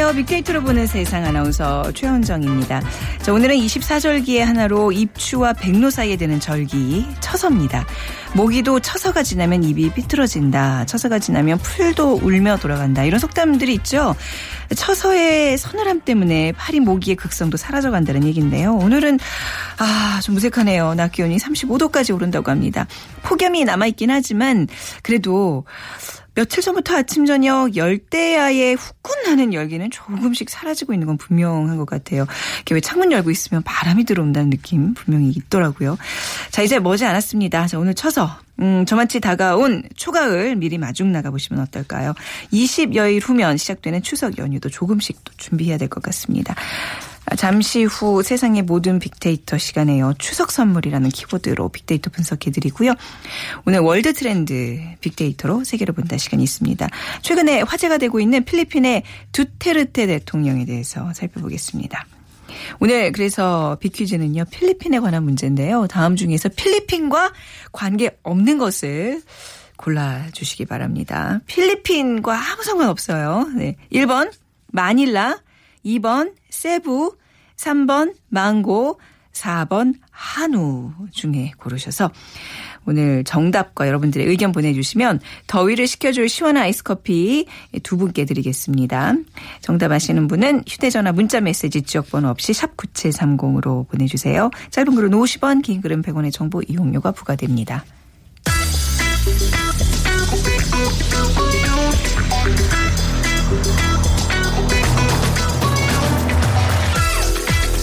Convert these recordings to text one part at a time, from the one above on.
안녕하세요. 빅데이터로 보는 세상 아나운서 최현정입니다. 자, 오늘은 24절기의 하나로 입추와 백로 사이에 드는 절기 처서입니다. 모기도 처서가 지나면 입이 삐뚤어진다. 처서가 지나면 풀도 울며 돌아간다. 이런 속담들이 있죠. 처서의 서늘함 때문에 파리 모기의 극성도 사라져간다는 얘기인데요. 오늘은 아, 좀 무색하네요. 낮 기온이 35도까지 오른다고 합니다. 폭염이 남아있긴 하지만 그래도 며칠 전부터 아침 저녁 열대야의 후끈하는 열기는 조금씩 사라지고 있는 건 분명한 것 같아요. 이게 왜 창문 열고 있으면 바람이 들어온다는 느낌 분명히 있더라고요. 자 이제 머지 않았습니다. 자 오늘 쳐서 음, 저만치 다가온 초가을 미리 마중 나가보시면 어떨까요? 20여일 후면 시작되는 추석 연휴도 조금씩 또 준비해야 될 것 같습니다. 아, 잠시 후 세상의 모든 빅데이터 시간에요. 추석 선물이라는 키워드로 빅데이터 분석해드리고요. 오늘 월드 트렌드 빅데이터로 세계를 본다 시간이 있습니다. 최근에 화제가 되고 있는 필리핀의 두테르테 대통령에 대해서 살펴보겠습니다. 오늘 그래서 빅퀴즈는요. 필리핀에 관한 문제인데요. 다음 중에서 필리핀과 관계 없는 것을 골라주시기 바랍니다. 필리핀과 아무 상관없어요. 네. 1번 마닐라 2번 세부, 3번 망고, 4번 한우 중에 고르셔서 오늘 정답과 여러분들의 의견 보내주시면 더위를 식혀줄 시원한 아이스 커피 두 분께 드리겠습니다. 정답 아시는 분은 휴대전화 문자메시지 지역번호 없이 샵 9730으로 보내주세요. 짧은 글은 50원, 긴 글은 100원의 정보 이용료가 부과됩니다.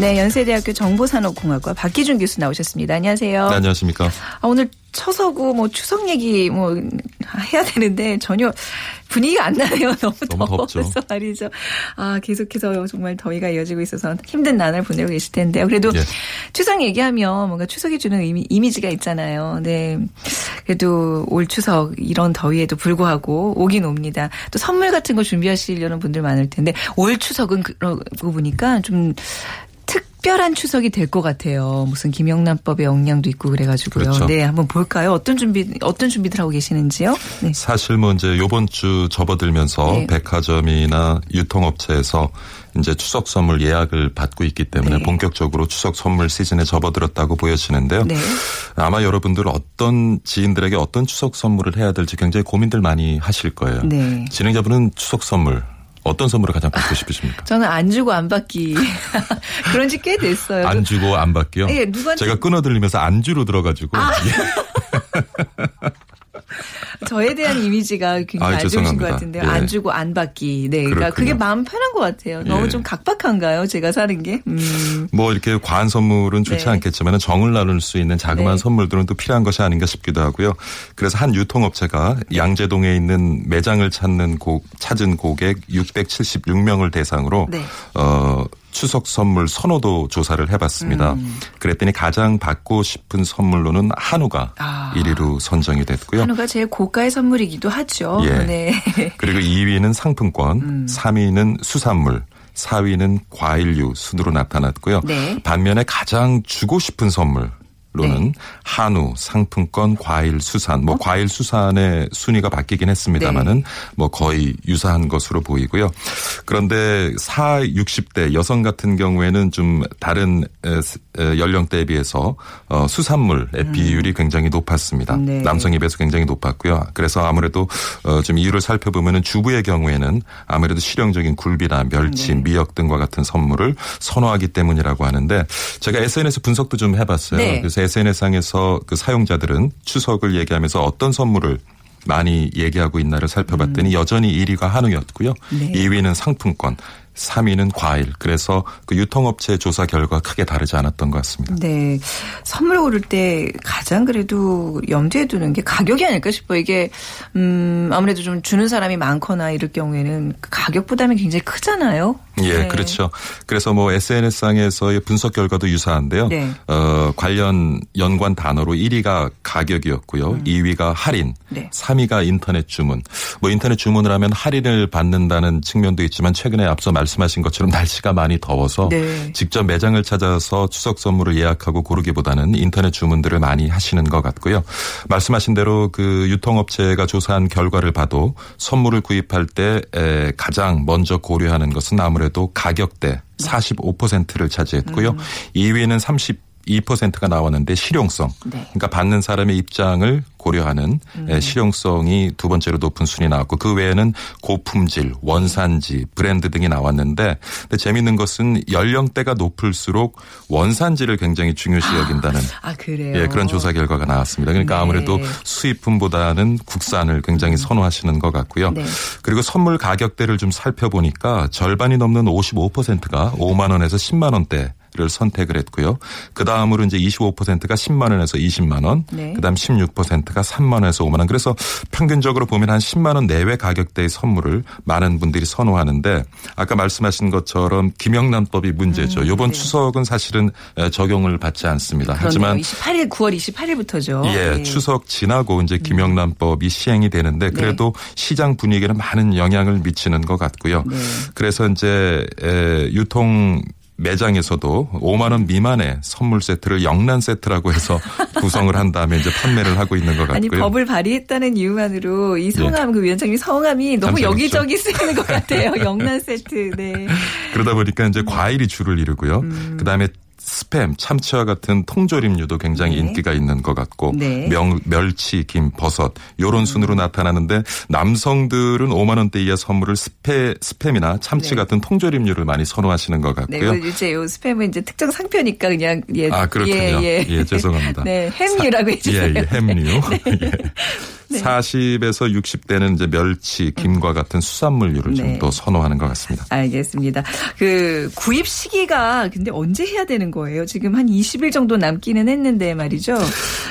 네, 연세대학교 정보산업공학과 박기준 교수 나오셨습니다. 안녕하세요. 네, 안녕하십니까. 아, 오늘 처서고 뭐 추석 얘기 뭐 해야 되는데 전혀 분위기가 안 나네요. 너무, 너무 더워서 덥죠. 말이죠. 아 계속해서 정말 더위가 이어지고 있어서 힘든 나날 보내고 계실 텐데요. 그래도 예. 추석 얘기하면 뭔가 추석이 주는 이미, 이미지가 있잖아요. 네. 그래도 올 추석 이런 더위에도 불구하고 오긴 옵니다. 또 선물 같은 거 준비하시려는 분들 많을 텐데 올 추석은 그러고 보니까 좀 특별한 추석이 될 것 같아요. 무슨 김영란법의 영향도 있고 그래가지고요. 그렇죠. 네, 한번 볼까요? 어떤 준비 어떤 준비들 하고 계시는지요? 네. 사실 뭐 이제 요번 주 접어들면서 네. 백화점이나 유통업체에서 이제 추석 선물 예약을 받고 있기 때문에 네. 본격적으로 추석 선물 시즌에 접어들었다고 보여지는데요. 네. 아마 여러분들 어떤 지인들에게 어떤 추석 선물을 해야 될지 굉장히 고민들 많이 하실 거예요. 네. 진행자분은 추석 선물 어떤 선물을 가장 받고 싶으십니까? 저는 안 주고 안 받기 그런 지 꽤 됐어요. 안 주고 안 받기요? 예, 누구한테- 제가 끊어들리면서 안주로 들어가지고 아. 저에 대한 이미지가 굉장히 안 좋으신. 것 같은데요. 예. 안 주고 안 받기. 네, 그러니까 그렇군요. 그게 마음 편한 것 같아요. 너무 예. 좀 각박한가요? 제가 사는 게. 음. 뭐 이렇게 과한 선물은 좋지 네. 않겠지만 정을 나눌 수 있는 자그마한 네. 선물들은 또 필요한 것이 아닌가 싶기도 하고요. 그래서 한 유통업체가 양재동에 있는 매장을 찾는 곡 찾은 고객 676명을 대상으로 네. 어 추석 선물 선호도 조사를 해봤습니다. 음. 그랬더니 가장 받고 싶은 선물로는 한우가 아. 1위로 선정이 됐고요. 한우가 제일 고가의 선물이기도 하죠. 예. 네. 그리고 2위는 상품권, 음. 3위는 수산물, 4위는 과일류 순으로 나타났고요. 네. 반면에 가장 주고 싶은 선물 로는 네. 한우, 상품권, 과일, 수산. 뭐 과일, 수산의 순위가 바뀌긴 했습니다마는 네. 뭐 거의 유사한 것으로 보이고요. 그런데 4, 60대 여성 같은 경우에는 좀 다른 연령대에 비해서 어, 수산물의 비율이 굉장히 높았습니다. 음. 네. 남성에 비해서 굉장히 높았고요. 그래서 아무래도 어, 좀 이유를 살펴보면은 주부의 경우에는 아무래도 실용적인 굴비나 멸치, 네. 미역 등과 같은 선물을 선호하기 때문이라고 하는데 제가 SNS 분석도 좀 해봤어요. 네. 그래서 그래서 SNS상에서 그 사용자들은 추석을 얘기하면서 어떤 선물을 많이 얘기하고 있나를 살펴봤더니 여전히 1위가 한우였고요. 네. 2위는 상품권, 3위는 과일. 그래서 그 유통업체 조사 결과 크게 다르지 않았던 것 같습니다. 네. 선물 고를 때 가장 그래도 염두에 두는 게 가격이 아닐까 싶어요. 이게, 음, 아무래도 좀 주는 사람이 많거나 이럴 경우에는 그 가격 부담이 굉장히 크잖아요. 예, 네. 그렇죠. 그래서 뭐 SNS상에서의 분석 결과도 유사한데요. 네. 어, 관련 연관 단어로 1위가 가격이었고요. 2위가 할인, 음. 네. 3위가 인터넷 주문. 뭐 인터넷 주문을 하면 할인을 받는다는 측면도 있지만 최근에 앞서 말씀하신 것처럼 날씨가 많이 더워서 네. 직접 매장을 찾아서 추석 선물을 예약하고 고르기보다는 인터넷 주문들을 많이 하시는 것 같고요. 말씀하신 대로 그 유통업체가 조사한 결과를 봐도 선물을 구입할 때 에, 가장 먼저 고려하는 것은 아무래도 가격대 45%를 차지했고요. 2위는 32%가 나왔는데 실용성. 네. 그러니까 받는 사람의 입장을 고려하는 에, 실용성이 두 번째로 높은 순위 나왔고 그 외에는 고품질, 원산지, 브랜드 등이 나왔는데 근데 재밌는 것은 연령대가 높을수록 원산지를 굉장히 중요시 여긴다는 아, 그래요? 예, 그런 조사 결과가 나왔습니다. 그러니까 네. 아무래도 수입품보다는 국산을 굉장히 선호하시는 것 같고요. 네. 그리고 선물 가격대를 좀 살펴보니까 절반이 넘는 55%가 5만 원에서 10만 원대. 를 선택을 했고요. 그 다음으로 이제 25%가 10만 원에서 20만 원, 네. 그다음 16%가 3만 원에서 5만 원. 그래서 평균적으로 보면 한 10만 원 내외 가격대의 선물을 많은 분들이 선호하는데 아까 말씀하신 것처럼 김영란법이 문제죠. 이번 네. 추석은 사실은 적용을 받지 않습니다. 그렇네요. 하지만 28일, 9월 28일부터죠. 예, 추석 지나고 이제 김영란법이 시행이 되는데 그래도 시장 분위기에는 많은 영향을 미치는 것 같고요. 네. 그래서 이제 에, 유통 매장에서도 5만 원 미만의 선물 세트를 영란 세트라고 해서 구성을 한 다음에 이제 판매를 하고 있는 것 같고요. 아니 법을 발의했다는 이유만으로 이 성함 그 위원장님 성함이 너무. 여기저기 쓰이는 것 같아요. 영란 세트. 네. 그러다 보니까 이제 과일이 줄을 이루고요. 음. 그다음에 스팸, 참치와 같은 통조림류도 굉장히 네. 인기가 있는 것 같고 네. 명, 멸치, 김, 버섯 요런 순으로 나타나는데 남성들은 5만 원대 이하 선물을 스팸, 스팸이나 참치 네. 같은 통조림류를 많이 선호하시는 것 네, 같고요. 그 이제 요 스팸은 이제 특정 상표니까 그냥 예, 아 그렇군요. 예, 예. 죄송합니다. 네, 햄류라고 해주세요. 예, 예, 햄류. 예. 40에서 60대는 이제 멸치, 김과 같은 수산물류를 네. 좀더 선호하는 것 같습니다. 알겠습니다. 그 구입 시기가 근데 언제 해야 되는 거예요? 지금 한 20일 정도 남기는 했는데 말이죠.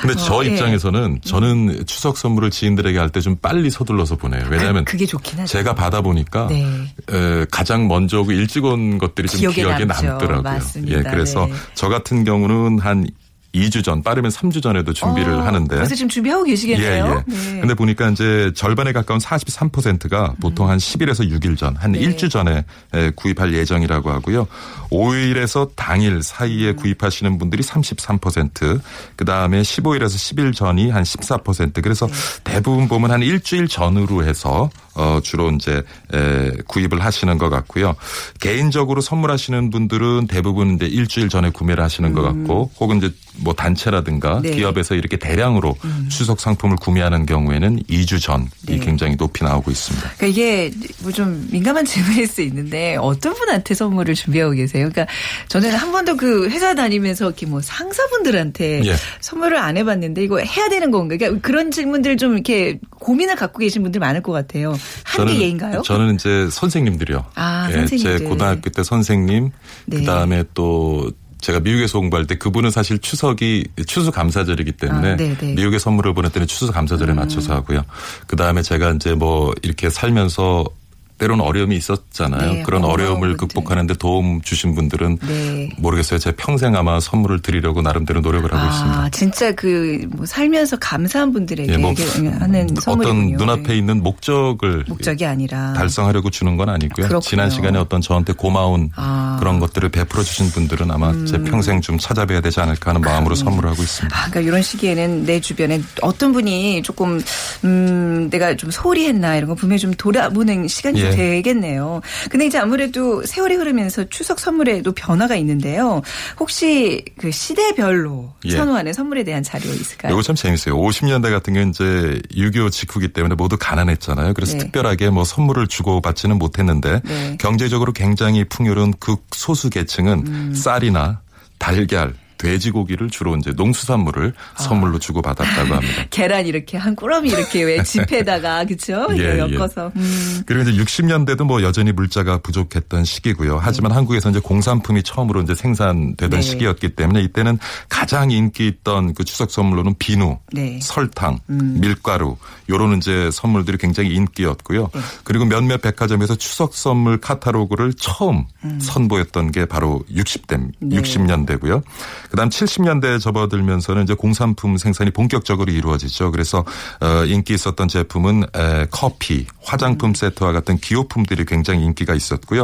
근데 저 어, 예. 입장에서는 저는 추석 선물을 지인들에게 할 때 좀 빨리 서둘러서 보내요. 왜냐하면 그, 그게 좋긴 하죠. 제가 받아보니까 네. 에, 가장 먼저 일찍 온 것들이 좀 기억에 기억에. 남더라고요. 맞습니다. 예, 그래서 네. 저 같은 경우는 한 2주 전, 빠르면 3주 전에도 준비를 어, 하는데. 그래서 지금 준비하고 계시겠네요. 예, 예. 네. 근데 보니까 이제 절반에 가까운 43%가 보통 한 10일에서 6일 전, 한 네. 일주 전에 에, 구입할 예정이라고 하고요. 5일에서 당일 사이에 구입하시는 분들이 33%, 그 다음에 15일에서 10일 전이 한 14%. 그래서 네. 대부분 보면 한 일주일 전으로 해서 어, 주로 이제 에, 구입을 하시는 것 같고요. 개인적으로 선물하시는 분들은 대부분 이제 일주일 전에 구매를 하시는 것 같고, 혹은 이제 뭐 단체라든가 음. 네. 기업에서 이렇게 대량으로 추석 상품을 구매하는 경우에는 2주 전이 네. 굉장히 높이 나오고 있습니다. 그러니까 이게 뭐 좀 민감한 질문일 수 있는데 어떤 분한테 선물을 준비하고 계세요? 그러니까 저는 한 번도 그 회사 다니면서 이렇게 뭐 상사분들한테 예. 선물을 안 해봤는데 이거 해야 되는 건가? 그러니까 그런 질문들 좀 이렇게 고민을 갖고 계신 분들 많을 것 같아요. 한계 예인가요? 저는 이제 선생님들이요. 아, 예, 선생님들. 제 고등학교 때 선생님, 네. 그 다음에 또 제가 미국에서 공부할 때 그분은 사실 추석이 추수 감사절이기 때문에 아, 네, 네. 미국에 선물을 보낼 때는 추수 감사절에 맞춰서 하고요. 그 다음에 제가 이제 뭐 이렇게 살면서 때로는 어려움이 있었잖아요. 네, 그런 어려움을. 극복하는데 도움 주신 분들은 네. 모르겠어요. 제 평생 아마 선물을 드리려고 나름대로 노력을 하고 있습니다. 아, 진짜 그 뭐 살면서 감사한 분들에게 예, 뭐 하는 선물이군요. 어떤 눈앞에 있는 목적을 목적이 아니라 달성하려고 주는 건 아니고요. 그렇군요. 지난 시간에 어떤 저한테 고마운 아. 음. 그런 것들을 베풀어 주신 분들은 아마 제 평생 좀 찾아뵈야 되지 않을까 하는 마음으로 선물을 하고 있습니다. 아, 그러니까 이런 시기에는 내 주변에 어떤 분이 조금 음 내가 좀 소홀히 했나 이런 거 분명히 좀 돌아보는 시간이 예. 되겠네요. 근데 이제 아무래도 세월이 흐르면서 추석 선물에도 변화가 있는데요. 혹시 그 시대별로 예. 선호하는 선물에 대한 자료 있을까요? 이거 참 재밌어요. 50년대 같은 경우는 이제 6.25 직후기 때문에 모두 가난했잖아요. 그래서 네. 특별하게 뭐 선물을 주고 받지는 못했는데 네. 경제적으로 굉장히 풍요로운 극소수 계층은 음. 쌀이나 달걀, 돼지고기를 주로 이제 농수산물을 아. 선물로 주고 받았다고 합니다. 계란 이렇게 한 꾸러미 이렇게 왜 지폐에다가 그쵸? 예, 예. 엮어서. 음. 그리고 이제 60년대도 뭐 여전히 물자가 부족했던 시기고요. 하지만 한국에서 이제 공산품이 처음으로 이제 생산되던 네. 시기였기 때문에 이때는 가장 인기 있던 그 추석 선물로는 비누, 네. 음. 설탕, 밀가루 요런 이제 선물들이 굉장히 인기였고요. 네. 그리고 몇몇 백화점에서 추석 선물 카탈로그를 처음 선보였던 게 바로 60대, 음. 네. 60년대고요. 그다음 70년대에 접어들면서는 이제 공산품 생산이 본격적으로 이루어지죠. 그래서 어, 인기 있었던 제품은 에, 커피, 화장품 세트와 같은 기호품들이 굉장히 인기가 있었고요.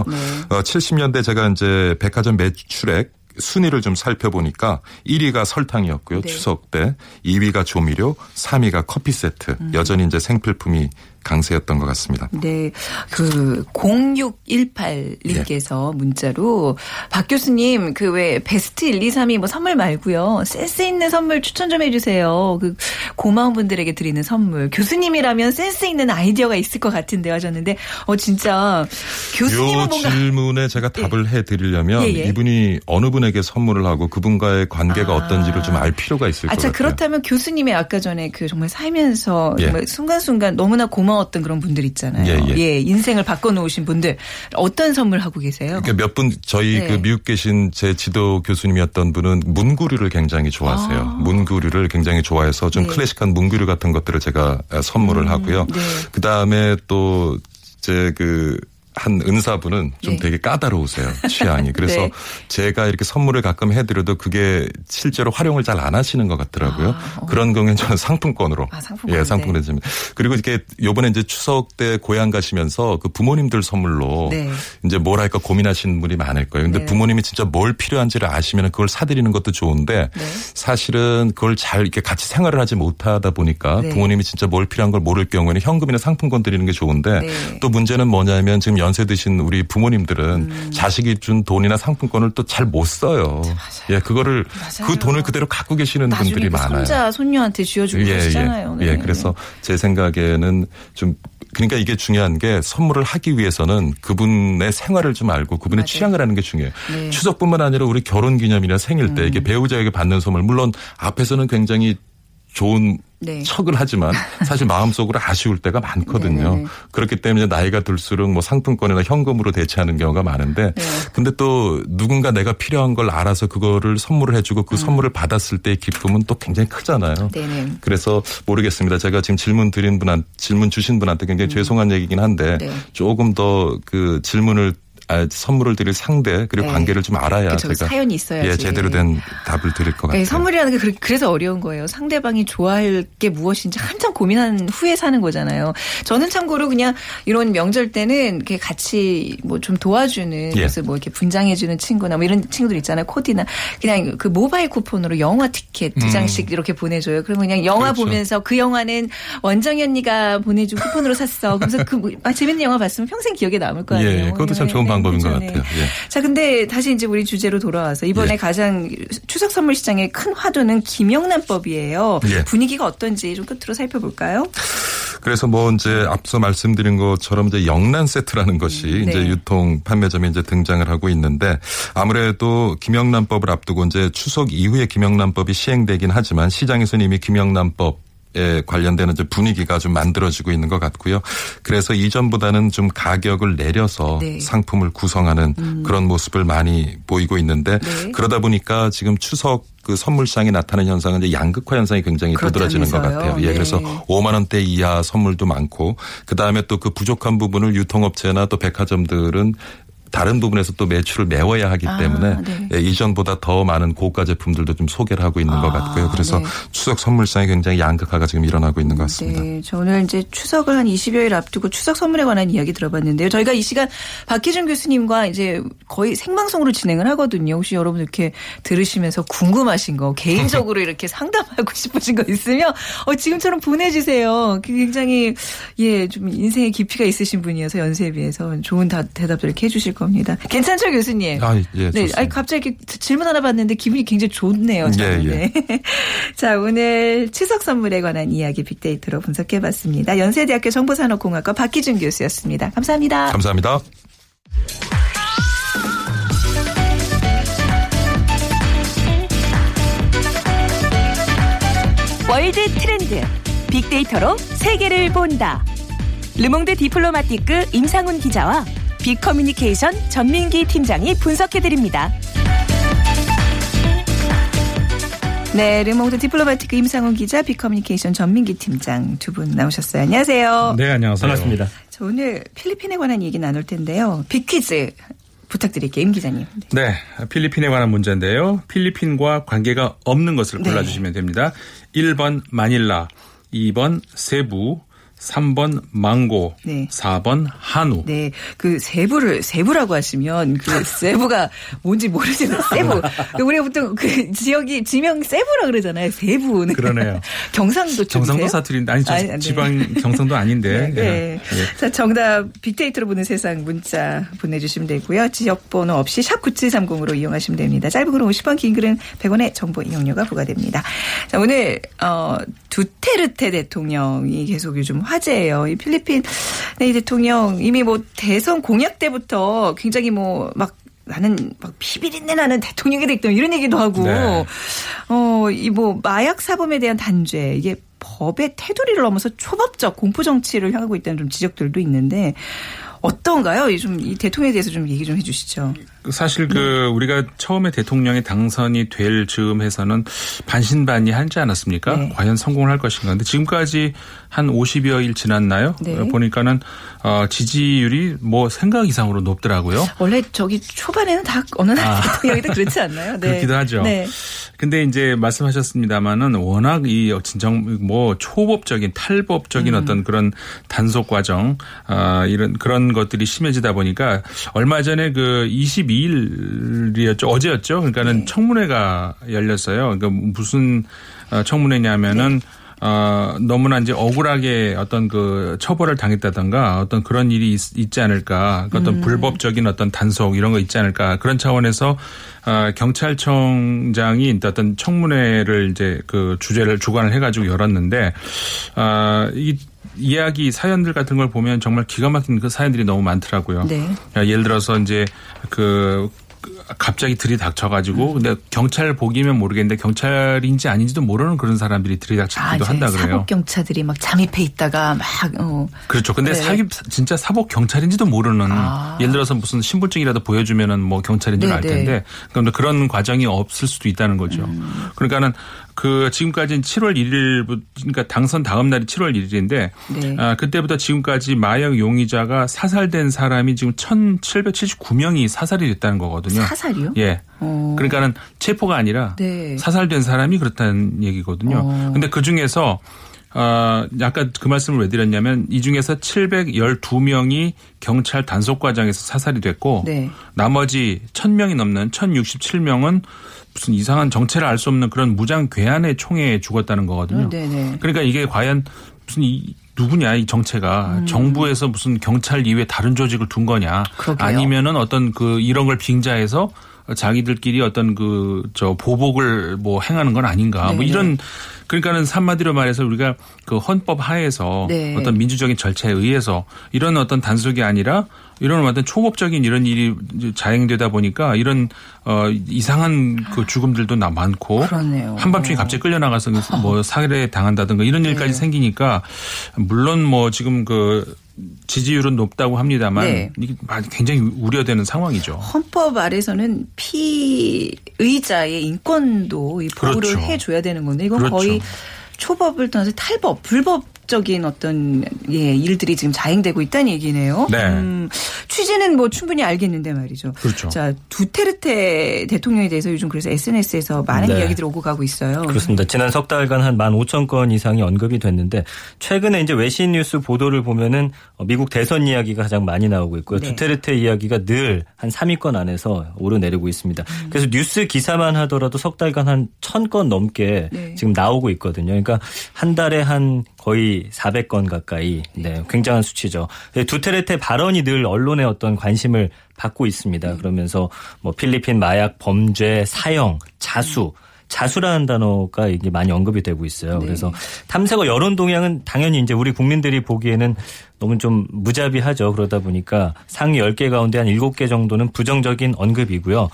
어, 70년대 제가 이제 백화점 매출액 순위를 좀 살펴보니까 1위가 설탕이었고요. 네. 추석 때 2위가 조미료, 3위가 커피 세트. 여전히 이제 생필품이 강세였던 것 같습니다. 네. 그 0618님께서 예. 문자로 박 교수님 그 왜 베스트 1, 2, 3위 뭐 선물 말고요. 센스 있는 선물 추천 좀 해주세요. 그 고마운 분들에게 드리는 선물. 교수님이라면 센스 있는 아이디어가 있을 것 같은데 하셨는데 어 진짜 교수님은 요 뭔가 질문에 제가 답을 해 드리려면 예, 예. 이분이 어느 분에게 선물을 하고 그분과의 관계가 아. 어떤지를 좀 알 필요가 있을 아, 것 자, 같아요. 그렇다면 교수님의 아까 전에 그 정말 살면서 예. 정말 순간순간 너무나 고마 웠던 그런 분들 있잖아요. 예, 예. 인생을 바꿔놓으신 분들. 어떤 선물 하고 계세요? 그러니까 몇 분 저희 네. 그 미국 계신 제 지도 교수님이었던 분은 문구류를 굉장히 좋아하세요. 아. 문구류를 굉장히 좋아해서 좀 네. 음, 클래식한 문구류 같은 것들을 제가 선물을 하고요. 네. 그 다음에 또 제그 한 은사분은 좀 네. 되게 까다로우세요 취향이 그래서 네. 제가 이렇게 선물을 가끔 해드려도 그게 실제로 활용을 잘 안 하시는 것 같더라고요 아, 어. 그런 경우에는 저는 상품권으로 아, 상품권, 예 상품권을 줍니다 그리고 이렇게 요번에 이제 추석 때 고향 가시면서 그 부모님들 선물로 네. 이제 뭘 할까 고민하시는 분이 많을 거예요. 근데 네. 부모님이 진짜 뭘 필요한지를 아시면 그걸 사드리는 것도 좋은데 네. 사실은 그걸 잘 이렇게 같이 생활을 하지 못하다 보니까 네. 부모님이 진짜 뭘 필요한 걸 모를 경우에는 현금이나 상품권 드리는 게 좋은데 네. 또 문제는 뭐냐면 지금 연세 드신 우리 부모님들은 음. 자식이 준 돈이나 상품권을 또 잘 못 써요. 예, 그거를 맞아요. 그 돈을 그대로 갖고 계시는 분들이 그 많아요. 손자, 손녀한테 쥐어주고 그러시잖아요. 예, 네. 예, 그래서 제 생각에는 좀 그러니까 이게 중요한 게 선물을 하기 위해서는 그분의 생활을 좀 알고 그분의 맞아요. 취향을 아는 게 중요해요. 네. 음. 추석뿐만 아니라 우리 결혼 기념이나 생일 때 이게 배우자에게 받는 선물 물론 앞에서는 굉장히 좋은 네. 척을 하지만 사실 마음속으로 아쉬울 때가 많거든요. 네네네. 그렇기 때문에 나이가 들수록 뭐 상품권이나 현금으로 대체하는 경우가 많은데 네. 근데 또 누군가 내가 필요한 걸 알아서 그거를 선물을 해주고 그 선물을 받았을 때의 기쁨은 또 굉장히 크잖아요. 음. 네네. 그래서 모르겠습니다. 제가 지금 질문 드린 분한 질문 주신 분한테 굉장히 죄송한 얘기긴 한데 음. 네. 조금 더 그 질문을 아, 선물을 드릴 상대 그리고 네. 관계를 좀 알아야 그쵸, 제가 사연이 있어야지. 예, 제대로 된 답을 드릴 것 같아요. 그러니까 선물이라는 게 그래서 어려운 거예요. 상대방이 좋아할 게 무엇인지 한참 고민한 후에 사는 거잖아요. 저는 참고로 그냥 이런 명절 때는 이렇게 같이 뭐 좀 도와주는 예. 그래서 뭐 이렇게 분장해주는 친구나 뭐 이런 친구들 있잖아요. 코디나 그냥 그 모바일 쿠폰으로 영화 티켓 두 장씩 이렇게 보내줘요. 그러면 그냥 영화 음. 그렇죠. 보면서 그 영화는 원정이 언니가 보내준 쿠폰으로 샀어. 그래서 그 뭐- 아, 재밌는 영화 봤으면 평생 기억에 남을 거 아니에요. 예, 그것도 참 좋은 네, 방법인 것 그렇죠. 네. 같아요. 예. 자, 근데 다시 이제 우리 주제로 돌아와서 이번에 예. 가장 추석 선물 시장의 큰 화두는 김영란법이에요. 예. 분위기가 어떤지 좀 끝으로 살펴볼까요? 그래서 뭐 이제 앞서 말씀드린 것처럼 이제 영란 세트라는 것이 네. 이제 유통 판매점에 이제 등장을 하고 있는데 아무래도 김영란법을 앞두고 이제 추석 이후에 김영란법이 시행되긴 하지만 시장에서는 이미 김영란법 에 관련되는 분위기가 좀 만들어지고 있는 것 같고요. 그래서 이전보다는 좀 가격을 내려서 네. 음. 상품을 구성하는 그런 모습을 많이 보이고 있는데 네. 그러다 보니까 지금 추석 그 선물 시장에 나타나는 현상은 이제 양극화 현상이 굉장히 두드러지는 것. 같아요. 예, 네. 그래서 5만 원대 이하 선물도 많고 그 다음에 또 그 부족한 부분을 유통업체나 또 백화점들은 다른 부분에서 또 매출을 메워야 하기 아, 때문에 네. 예, 이전보다 더 많은 고가 제품들도 좀 소개를 하고 있는 것 아, 같고요. 그래서 네. 추석 선물 시장이 굉장히 양극화가 지금 일어나고 있는 것 같습니다. 네, 저 오늘 이제 추석을 한 20여일 앞두고 추석 선물에 관한 이야기 들어봤는데요. 저희가 이 시간 박희준 교수님과 이제 거의 생방송으로 진행을 하거든요. 혹시 여러분 이렇게 들으시면서 궁금하신 거, 개인적으로 이렇게 상담하고 싶으신 거 있으면 어, 지금처럼 보내주세요. 그 굉장히 예, 좀 인생의 깊이가 있으신 분이어서 연세에 비해서 좋은 다, 대답들 이렇게 해주실 겁니다. 괜찮죠, 교수님? 아, 예, 네, 좋습니다. 아니 갑자기 질문 하나 받는데 기분이 굉장히 좋네요. 저는. 예, 예. 네. 자, 오늘 추석 선물에 관한 이야기 빅데이터로 분석해 봤습니다. 연세대학교 정보산업공학과 박기준 교수였습니다. 감사합니다. 감사합니다. 월드 트렌드. 빅데이터로 세계를 본다. 르몽드 디플로마티크 임상훈 기자와 빅커뮤니케이션 전민기 팀장이 분석해드립니다. 네, 르몽드 디플로마티크 임상훈 기자, 빅커뮤니케이션 전민기 팀장 두 분 나오셨어요. 안녕하세요. 네, 안녕하세요. 반갑습니다. 저 오늘 필리핀에 관한 얘기 나눌 텐데요. 빅퀴즈 부탁드릴게요, 임 기자님. 네, 필리핀에 관한 문제인데요. 필리핀과 관계가 없는 것을 네. 골라주시면 됩니다. 1번 마닐라, 2번 세부, 3번 망고, 네. 4번 한우. 네, 그 세부를 세부라고 하시면 그 세부가 뭔지 모르지만 세부. 우리가 보통 그 지역이 지명 세부라 그러잖아요. 세부는. 그러네요. 경상도 쪽이세요? 경상도 사투리인데 아니 저 아니, 네. 지방 경상도 아닌데. 네. 예. 예. 자, 정답 빅데이터로 보는 세상 문자 보내 주시면 되고요. 지역 번호 없이 샵 9730으로 이용하시면 됩니다. 짧은 글은 50원, 긴 글은 100원의 정보 이용료가 부과됩니다. 자, 오늘 어, 두테르테 대통령이 계속 요즘 화제예요. 이 필리핀 네, 이 대통령 이미 뭐 대선 공약 때부터 굉장히 뭐 막 나는 막 비비린내 나는 대통령이 됐다 이런 얘기도 하고 네. 어, 이 뭐 마약 사범에 대한 단죄 이게 법의 테두리를 넘어서 초법적 공포 정치를 향하고 있다는 좀 지적들도 있는데 어떤가요? 이좀이 대통령에 대해서 좀 얘기 좀 해주시죠. 사실 네. 그 우리가 처음에 대통령이 당선이 될 즈음 해서는 반신반의 하지 않았습니까? 네. 과연 성공을 할 것인가. 근데 지금까지 한 50여 일 지났나요? 네. 어, 보니까는 어, 지지율이 뭐 생각 이상으로 높더라고요. 원래 저기 초반에는 다 어느 나라 대통령이도 그렇지 않나요? 네. 아. 그렇기도 하죠. 네. 근데 이제 말씀하셨습니다마는 워낙 이 진정 뭐 초법적인 탈법적인 음. 어떤 그런 단속 과정 아 이런 그런 것들이 심해지다 보니까 얼마 전에 그 22 일이었죠 어제였죠. 그러니까는 네. 청문회가 열렸어요. 그러니까 무슨 어, 청문회냐면은 네. 어, 너무나 이제 억울하게 어떤 그 처벌을 당했다던가 어떤 그런 일이 있, 지 않을까 그 음. 어떤 불법적인 어떤 단속 이런 거 있지 않을까 그런 차원에서 어, 경찰청장이 어떤 청문회를 이제 그 주제를 주관을 해가지고 열었는데 아, 이 이야기 사연들 같은 걸 보면 정말 기가 막힌 그 사연들이 너무 많더라고요. 네. 예를 들어서 이제 그 갑자기 들이닥쳐가지고 근데 경찰 보기면 모르겠는데 경찰인지 아닌지도 모르는 그런 사람들이 들이닥치기도 이제 한다 그래요. 사법 경찰들이 막 잠입해 있다가 막 어. 그렇죠. 근데 네. 사기 진짜 사복 경찰인지도 모르는 아. 예를 들어서 무슨 신분증이라도 보여주면은 뭐 경찰인 줄 네, 알 네. 텐데 그런데 그런 과정이 없을 수도 있다는 거죠. 음. 그러니까는 그 지금까지는 7월 1일부터 그러니까 당선 다음 날이 7월 1일인데 네. 아, 그때부터 지금까지 마약 용의자가 사살된 사람이 지금 1,779명이 사살이 됐다는 거거든요. 사살이요? 예. 어. 그러니까는 체포가 아니라 네. 사살된 사람이 그렇다는 얘기거든요. 어. 근데 그 중에서 어, 약간 그 말씀을 왜 드렸냐면 이 중에서 712명이 경찰 단속 과정에서 사살이 됐고 네. 나머지 1000명이 넘는 1067명은 무슨 이상한 정체를 알 수 없는 그런 무장 괴한의 총에 죽었다는 거거든요. 어, 네네. 그러니까 이게 과연 무슨 이 누구냐 이 정체가 정부에서 무슨 경찰 이외 다른 조직을 둔 거냐 음. 그러게요. 아니면은 어떤 그 이런 걸 빙자해서 자기들끼리 어떤 그 저 보복을 뭐 행하는 건 아닌가 뭐 네네. 이런 그러니까는 한마디로 말해서 우리가 그 헌법 하에서 네. 어떤 민주적인 절차에 의해서 이런 어떤 단속이 아니라 이런 어떤 초법적인 이런 일이 자행되다 보니까 이런 어 이상한 그 죽음들도 나 많고 그러네요. 한밤중에 갑자기 끌려 나가서 뭐 살해 당한다든가 이런 일까지 네. 생기니까 물론 뭐 지금 그 지지율은 높다고 합니다만 네. 이게 굉장히 우려되는 상황이죠. 헌법 아래서는 피의자의 인권도 이 보호를 그렇죠. 해줘야 되는 건데 이건 그렇죠. 거의 초법을 떠나서 탈법, 불법 적인 어떤 예 일들이 지금 자행되고 있다는 얘기네요. 네. 음, 취지는 뭐 충분히 알겠는데 말이죠. 그렇죠. 자 두테르테 대통령에 대해서 요즘 그래서 SNS에서 많은 네. 이야기들이 오고 가고 있어요. 그렇습니다. 지난 석 달간 한 15,000건 이상이 언급이 됐는데 최근에 이제 외신 뉴스 보도를 보면은 어, 미국 대선 이야기가 가장 많이 나오고 있고요. 네. 두테르테 이야기가 늘 한 3위권 안에서 오르내리고 있습니다. 음. 그래서 뉴스 기사만 하더라도 석 달간 한 1,000건 넘게 네. 지금 나오고 있거든요. 그러니까 한 달에 한 거의 400건 가까이 네, 굉장한 수치죠. 두테르테 발언이 늘 언론의 어떤 관심을 받고 있습니다. 그러면서 뭐 필리핀 마약 범죄 사형 자수 자수라는 단어가 이게 많이 언급이 되고 있어요. 그래서 탐색어 여론 동향은 당연히 이제 우리 국민들이 보기에는 너무 좀 무자비하죠. 그러다 보니까 상위 10개 가운데 한 7개 정도는 부정적인 언급이고요.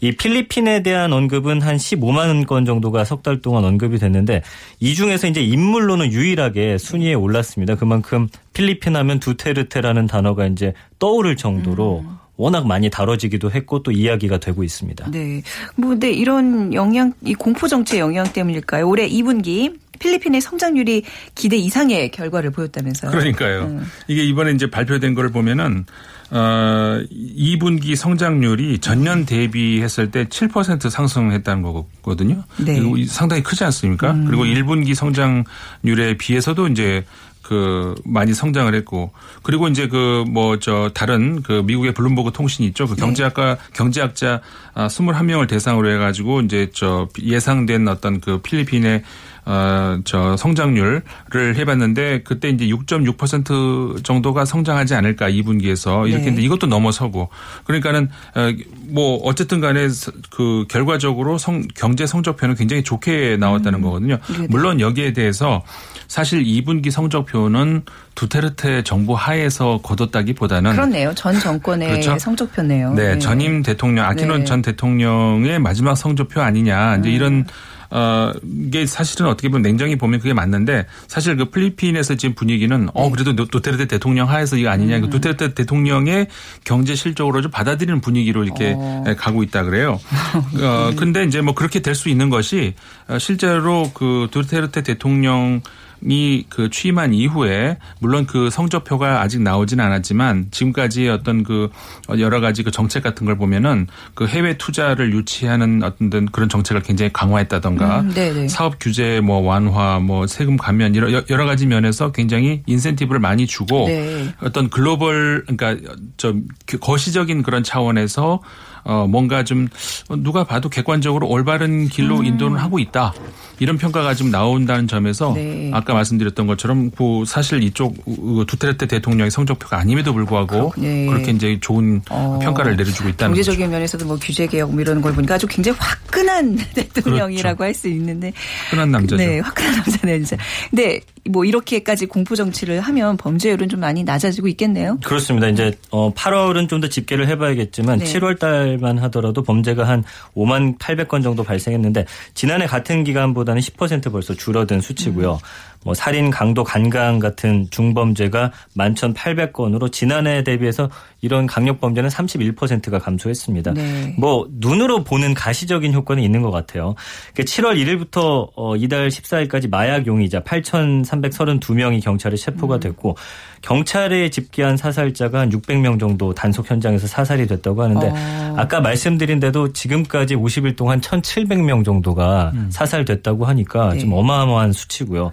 이 필리핀에 대한 언급은 한 15만 건 정도가 석 달 동안 언급이 됐는데 이 중에서 이제 인물로는 유일하게 순위에 올랐습니다. 그만큼 필리핀 하면 두테르테라는 단어가 이제 떠오를 정도로 음. 워낙 많이 다뤄지기도 했고 또 이야기가 되고 있습니다. 네. 뭐, 근데 이런 영향, 이 공포 정치의 영향 때문일까요? 올해 2분기 필리핀의 성장률이 기대 이상의 결과를 보였다면서요. 그러니까요. 음. 이게 이번에 이제 발표된 걸 보면은 어 2분기 성장률이 전년 대비했을 때 7% 상승했다는 거거든요. 네. 음. 이거 상당히 크지 않습니까? 그리고 1분기 성장률에 비해서도 이제 그 많이 성장을 했고 그리고 이제 그 뭐 저 다른 그 미국의 블룸버그 통신이 있죠. 그 경제학과 경제학자 아 21명을 대상으로 해 가지고 이제 저 예상된 어떤 그 필리핀의 어저 성장률을 해봤는데 그때 이제 6.6% 정도가 성장하지 않을까 2분기에서 이렇게 네. 했는데 이것도 넘어서고 그러니까는 어, 뭐 어쨌든 간에 그 결과적으로 성 경제 성적표는 굉장히 좋게 나왔다는 거거든요. 네네. 물론 여기에 대해서 사실 2분기 성적표는 두테르테 정부 하에서 거뒀다기보다는 그렇네요. 전 정권의 그렇죠. 성적표네요. 네, 전임 대통령 아키논 네. 전 대통령의 마지막 성적표 아니냐. 음. 이제 이런 어, 이게 사실은 어떻게 보면 냉정히 보면 그게 맞는데 사실 그 필리핀에서 지금 분위기는 네. 어, 그래도 두테르테 대통령 하에서 이거 아니냐. 음. 두테르테 대통령의 경제 실적으로 좀 받아들이는 분위기로 이렇게 어. 가고 있다 그래요. 어, 근데 이제 뭐 그렇게 될 수 있는 것이 어, 실제로 그 두테르테 대통령 이그 취임한 이후에 물론 그 성적표가 아직 나오진 않았지만 지금까지 어떤 그 여러 가지 그 정책 같은 걸 보면은 그 해외 투자를 유치하는 어떤 그런 정책을 굉장히 강화했다던가 음, 네네. 사업 규제 뭐 완화 뭐 세금 감면 이런 여- 여러 가지 면에서 굉장히 인센티브를 많이 주고 네. 어떤 글로벌 그러니까 좀 거시적인 그런 차원에서 어 뭔가 좀 누가 봐도 객관적으로 올바른 길로 인도를 하고 있다 이런 평가가 좀 나온다는 점에서 음. 네. 아까 말씀드렸던 것처럼 그 사실 이쪽 두테르테 대통령의 성적표가 아님에도 불구하고 네. 그렇게 이제 좋은 어, 평가를 내려주고 있다는 거죠. 경제적인 면에서도 뭐 규제 개혁 뭐 이런 걸 보니까 아주 굉장히 화끈한 대통령이라고 그렇죠. 할수 있는데 흔한 남자죠. 네, 화끈한 남자네요, 진짜. 근데 뭐 이렇게까지 공포 정치를 하면 범죄율은 좀 많이 낮아지고 있겠네요. 그렇습니다. 이제 어 8월은 좀 더 집계를 해봐야겠지만 네. 7월 달만 하더라도 범죄가 한 5만 800건 정도 발생했는데 지난해 같은 기간보다는 10% 벌써 줄어든 수치고요. 음. 뭐 살인, 강도, 간강 같은 중범죄가 11,800건으로 지난해 대비해서 이런 강력 범죄는 31%가 감소했습니다. 네. 뭐 눈으로 보는 가시적인 효과는 있는 것 같아요. 7월 1일부터 어, 이달 14일까지 마약 용의자 8,332명이 경찰에 체포가 음. 됐고 경찰에 집계한 사살자가 한 600명 정도 단속 현장에서 사살이 됐다고 하는데 어. 아까 말씀드린 대로 지금까지 50일 동안 1,700명 정도가 사살됐다고 하니까 좀 네. 어마어마한 수치고요.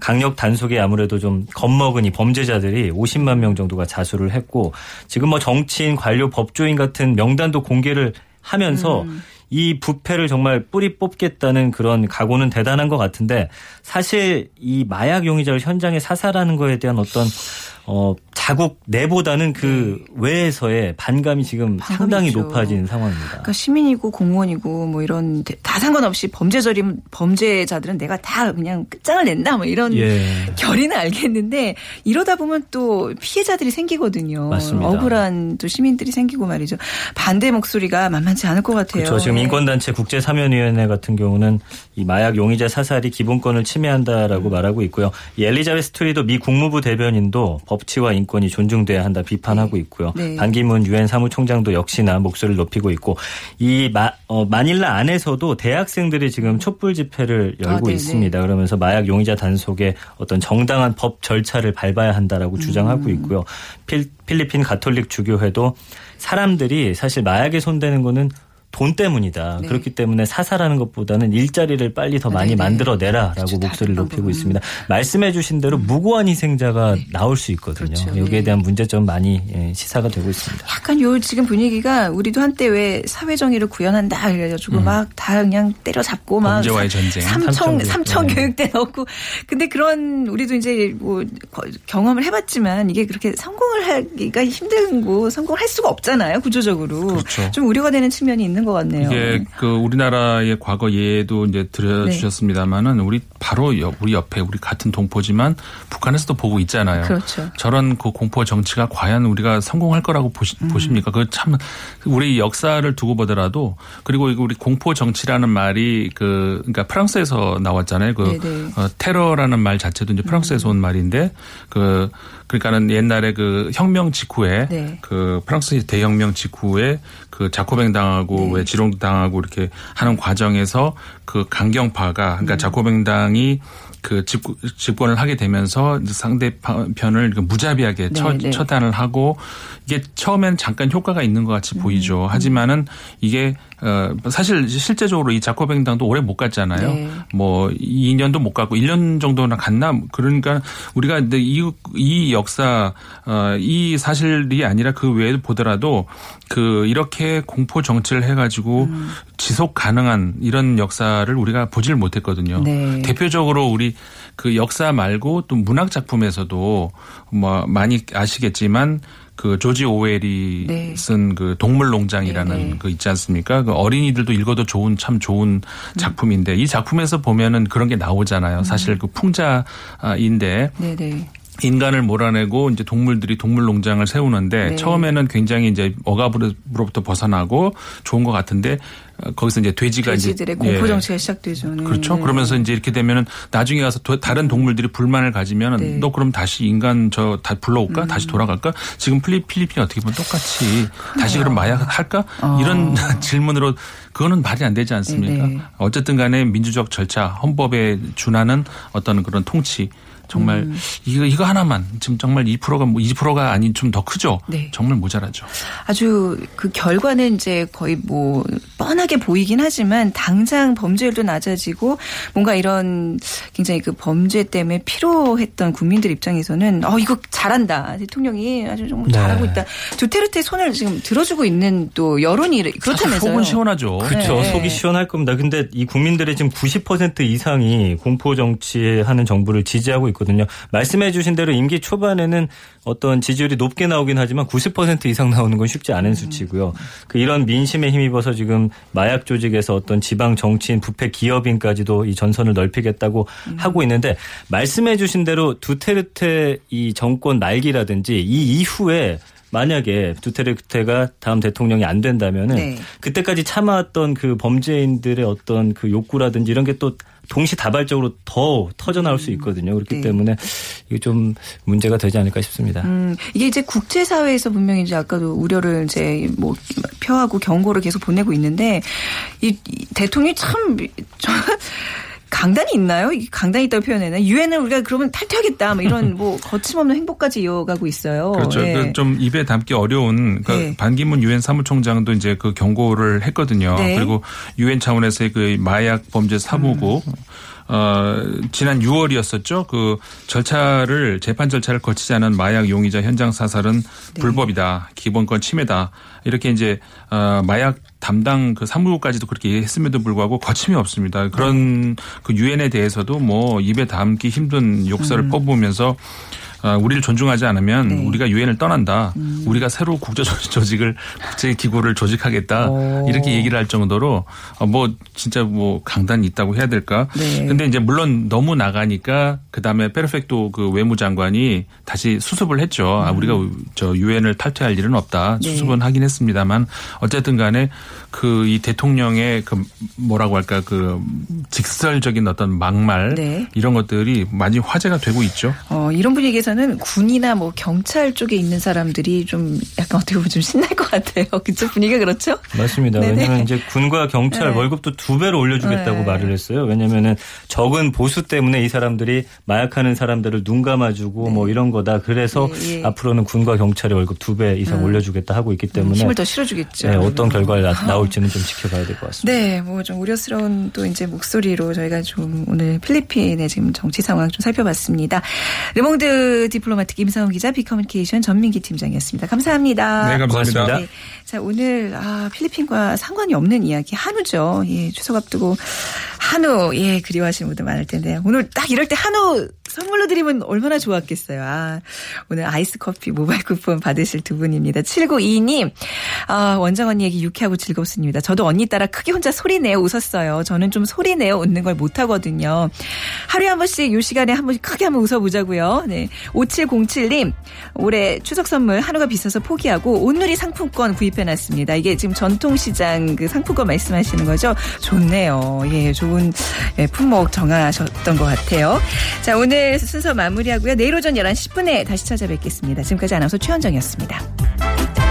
강력 단속에 아무래도 좀 겁먹은 이 범죄자들이 50만 명 정도가 자수를 했고 지금 뭐 정치인, 관료, 법조인 같은 명단도 공개를 하면서 음. 이 부패를 정말 뿌리 뽑겠다는 그런 각오는 대단한 것 같은데 사실 이 마약 용의자를 현장에 사살하는 거에 대한 어떤 어 자국 내보다는 그 외에서의 반감이 지금 반감이 상당히 있죠. 높아진 상황입니다. 그러니까 시민이고 공무원이고 뭐 이런 대- 다 상관없이 범죄자들은 범죄자들은 내가 다 그냥 끝장을 낸다 뭐 이런 예. 결의는 알겠는데 이러다 보면 또 피해자들이 생기거든요. 맞습니다. 억울한 또 시민들이 생기고 말이죠. 반대 목소리가 만만치 않을 것 같아요. 그렇죠. 지금 네. 인권단체 국제사면위원회 같은 경우는 이 마약 용의자 사살이 기본권을 음. 침해한다라고 말하고 있고요. 이 엘리자베스 트리도 미 국무부 대변인도 법치와 인권이 존중돼야 한다 비판하고 있고요. 네. 반기문 유엔 사무총장도 역시나 목소리를 높이고 있고 이 마, 어, 마닐라 안에서도 대학생들이 지금 촛불 집회를 아, 열고 네네. 있습니다. 그러면서 마약 용의자 단속에 어떤 정당한 법 절차를 밟아야 음. 한다라고 주장하고 있고요. 필, 필리핀 가톨릭 주교회도 사람들이 사실 마약에 손대는 거는 돈 때문이다. 네. 그렇기 때문에 사살하는 것보다는 일자리를 빨리 더 많이 네 네. 만들어내라라고 그렇죠. 목소리를 높이고. 있습니다. 말씀해 주신 대로 무고한 희생자가 나올 수 있거든요. 그렇죠. 여기에 네. 대한 문제점 많이 예, 시사가 되고 있습니다. 약간 요 지금 분위기가 우리도 한때 왜 사회 정의를 구현한다 이래가지고 막다 그냥 때려잡고 막 범죄와의 전쟁. 삼청 삼청 교육. 교육대 넣고 근데 그런 우리도 이제 뭐 거- 경험을 해봤지만 이게 그렇게 성공을 하기가 힘들고 성공할 수가 없잖아요 구조적으로 그렇죠. 좀 우려가 되는 측면이 있는 것 같네요. 이게 그 우리나라의 과거 예도 이제 들려주셨습니다만은 우리 바로 옆, 우리 옆에 우리 같은 동포지만 북한에서도 보고 있잖아요. 그렇죠. 저런 그 공포 정치가 과연 우리가 성공할 거라고 보시, 음. 보십니까? 그 참 우리 역사를 두고 보더라도 그리고 이거 우리 공포 정치라는 말이 그 그러니까 프랑스에서 나왔잖아요. 그 네네. 어, 테러라는 말 자체도 이제 프랑스에서 온 말인데 그 그러니까는 옛날에 그 혁명 직후에 네. 그 프랑스 대혁명 직후에 그 자코뱅 당하고 네. 왜 지롱 당하고 이렇게 하는 과정에서 그 강경파가 음. 그러니까 자코뱅 당이 그 집권, 집권을 하게 되면서 상대편을 그 무자비하게 처, 네, 네. 처단을 하고 이게 처음엔 잠깐 효과가 있는 것 음, 같이 보이죠. 하지만은 이게 어 사실 실제적으로 이 자코뱅당도 오래 못 갔잖아요. 네. 뭐 2년도 못 갔고 1년 정도나 갔나 그러니까 우리가 근데 이, 이 역사 어 이 사실이 아니라 그 외에 보더라도 그 이렇게 공포 정치를 해가지고 음. 지속 가능한 이런 역사를 우리가 보질 못했거든요. 네. 대표적으로 우리 그 역사 말고 또 문학 작품에서도 뭐 많이 아시겠지만 그 조지 오웰이 네. 쓴그 동물 농장이라는 네, 네. 그 있지 않습니까? 그 어린이들도 읽어도 좋은 참 좋은 작품인데 이 작품에서 보면은 그런 게 나오잖아요. 사실 그 풍자인데 네네. 인간을 몰아내고 이제 동물들이 동물 농장을 세우는데 네. 처음에는 굉장히 이제 억압으로부터 벗어나고 좋은 것 같은데 어, 거기서 이제 돼지가 돼지들의 이제 공포 예. 정치가 시작되죠. 네. 그렇죠. 그러면서 이제 이렇게 되면은 나중에 가서 도- 다른 동물들이 불만을 가지면은 네. 음. 너 그럼 다시 인간 저 다 불러올까? 다시 돌아갈까? 지금 필리, 필리핀이 어떻게 보면 똑같이 다시 그럼 마약 할까? 이런 질문으로 그거는 말이 안 되지 않습니까? 어. 네네. 어쨌든 간에 민주적 절차, 헌법에 준하는 어떤 그런 통치 정말 음. 이거 이거 하나만 지금 정말 2%가 뭐 20%가 아닌 좀 더 크죠. 네. 정말 모자라죠. 아주 그 결과는 이제 거의 뭐 뻔하게 보이긴 하지만 당장 범죄율도 낮아지고 뭔가 이런 굉장히 그 범죄 때문에 피로했던 국민들 입장에서는 어 이거 잘한다 대통령이 아주 정말 네. 잘하고 있다 두테르테 손을 지금 들어주고 있는 또 여론이 그렇다면서요. 속은 시원하죠. 그렇죠. 네. 속이 시원할 겁니다. 근데 이 국민들의 지금 90% 이상이 공포 정치하는 정부를 지지하고 있 거든요. 말씀해 주신 대로 임기 초반에는 어떤 지지율이 높게 나오긴 하지만 90% 이상 나오는 건 쉽지 않은 수치고요. 그 이런 민심에 힘입어서 지금 마약 조직에서 어떤 지방 정치인, 부패 기업인까지도 이 전선을 넓히겠다고 하고 있는데 말씀해 주신 대로 두테르테 이 정권 말기라든지 이 이후에 만약에 두테르테가 다음 대통령이 안 된다면은 네. 그때까지 참아왔던 그 범죄인들의 어떤 그 욕구라든지 이런 게 또 동시다발적으로 더 터져 나올 수 있거든요. 그렇기 네. 때문에 이게 좀 문제가 되지 않을까 싶습니다. 음, 이게 이제 국제 사회에서 분명히 이제 아까도 우려를 이제 뭐 표하고 경고를 계속 보내고 있는데 이, 이 대통령이 참, 저, 강단이 있나요? 이 강단이 있다고 표현해나 유엔을 우리가 그러면 탈퇴하겠다. 뭐 이런 뭐 거침없는 행보까지 이어가고 있어요. 그렇죠. 예. 그 좀 입에 담기 어려운 그 네. 반기문 유엔 사무총장도 이제 그 경고를 했거든요. 네. 그리고 유엔 차원에서의 그 마약 범죄 사무국 음. 어, 지난 6월이었었죠. 그 절차를 재판 절차를 거치지 않은 마약 용의자 현장 사살은 네. 불법이다. 기본권 침해다. 이렇게 이제 어, 마약 담당 그 사무국까지도 그렇게 했음에도 불구하고 거침이 없습니다. 그런 그 유엔에 대해서도 뭐 입에 담기 힘든 욕설을 퍼부으면서 어, 우리를 존중하지 않으면 네. 우리가 유엔을 떠난다. 우리가 새로 국제 조직을 국제 기구를 조직하겠다. 오. 이렇게 얘기를 할 정도로 어, 뭐 진짜 뭐 강단이 있다고 해야 될까? 네. 근데 이제 물론 너무 나가니까 그다음에 페르펙토 그 외무장관이 다시 수습을 했죠. 아, 우리가 저 유엔을 탈퇴할 일은 없다. 음. 네. 수습은 하긴 했습니다만 어쨌든 간에 그 이 대통령의 그 뭐라고 할까 그 직설적인 어떤 막말 네. 이런 것들이 많이 화제가 되고 있죠. 어, 이런 분위기에서 는 군이나 뭐 경찰 쪽에 있는 사람들이 좀 약간 어떻게 보면 좀 신날 것 같아요. 그쪽 분위기가 그렇죠? 맞습니다. 네네. 왜냐하면 이제 군과 경찰 네. 월급도 두 배로 올려주겠다고 네. 말을 했어요. 왜냐하면은 적은 보수 때문에 이 사람들이 마약하는 사람들을 눈 감아주고 뭐 이런 거다. 그래서 예, 예. 앞으로는 군과 경찰의 월급 두 배 이상 올려주겠다 하고 있기 때문에 힘을 더 실어주겠죠. 네, 어떤 결과가 나- 나올지는 좀 지켜봐야 될 것 같습니다. 네, 뭐 좀 우려스러운 또 이제 목소리로 저희가 좀 오늘 필리핀의 지금 정치 상황 좀 살펴봤습니다. 르몽드 디플로마틱 임상훈 기자, 빅커뮤니케이션 전민기 팀장이었습니다. 감사합니다. 네, 감사합니다. 고맙습니다. 네. 자, 오늘 아, 필리핀과 상관이 없는 이야기 한우죠. 예, 추석 앞두고 한우 예, 그리워하시는 분들 많을 텐데 오늘 딱 이럴 때 한우 선물로 드리면 얼마나 좋았겠어요. 아, 오늘 아이스 커피 모바일 쿠폰 받으실 두 분입니다. 7922님, 아, 원정 언니 얘기 유쾌하고 즐겁습니다. 저도 언니 따라 크게 혼자 소리 내어 웃었어요. 저는 좀 소리 내어 웃는 걸 못하거든요. 하루에 한 번씩 요 시간에 한 번씩 크게 한번 웃어보자고요. 네. 5707님, 올해 추석 선물 한우가 비싸서 포기하고 온누리 상품권 구입해놨습니다. 이게 지금 전통시장 그 상품권 말씀하시는 거죠? 좋네요. 예, 좋은 예, 품목 정하셨던 것 같아요. 자, 오늘 순서 마무리하고요. 내일 오전 11시 10분에 다시 찾아뵙겠습니다. 지금까지 아나운서 최현정이었습니다.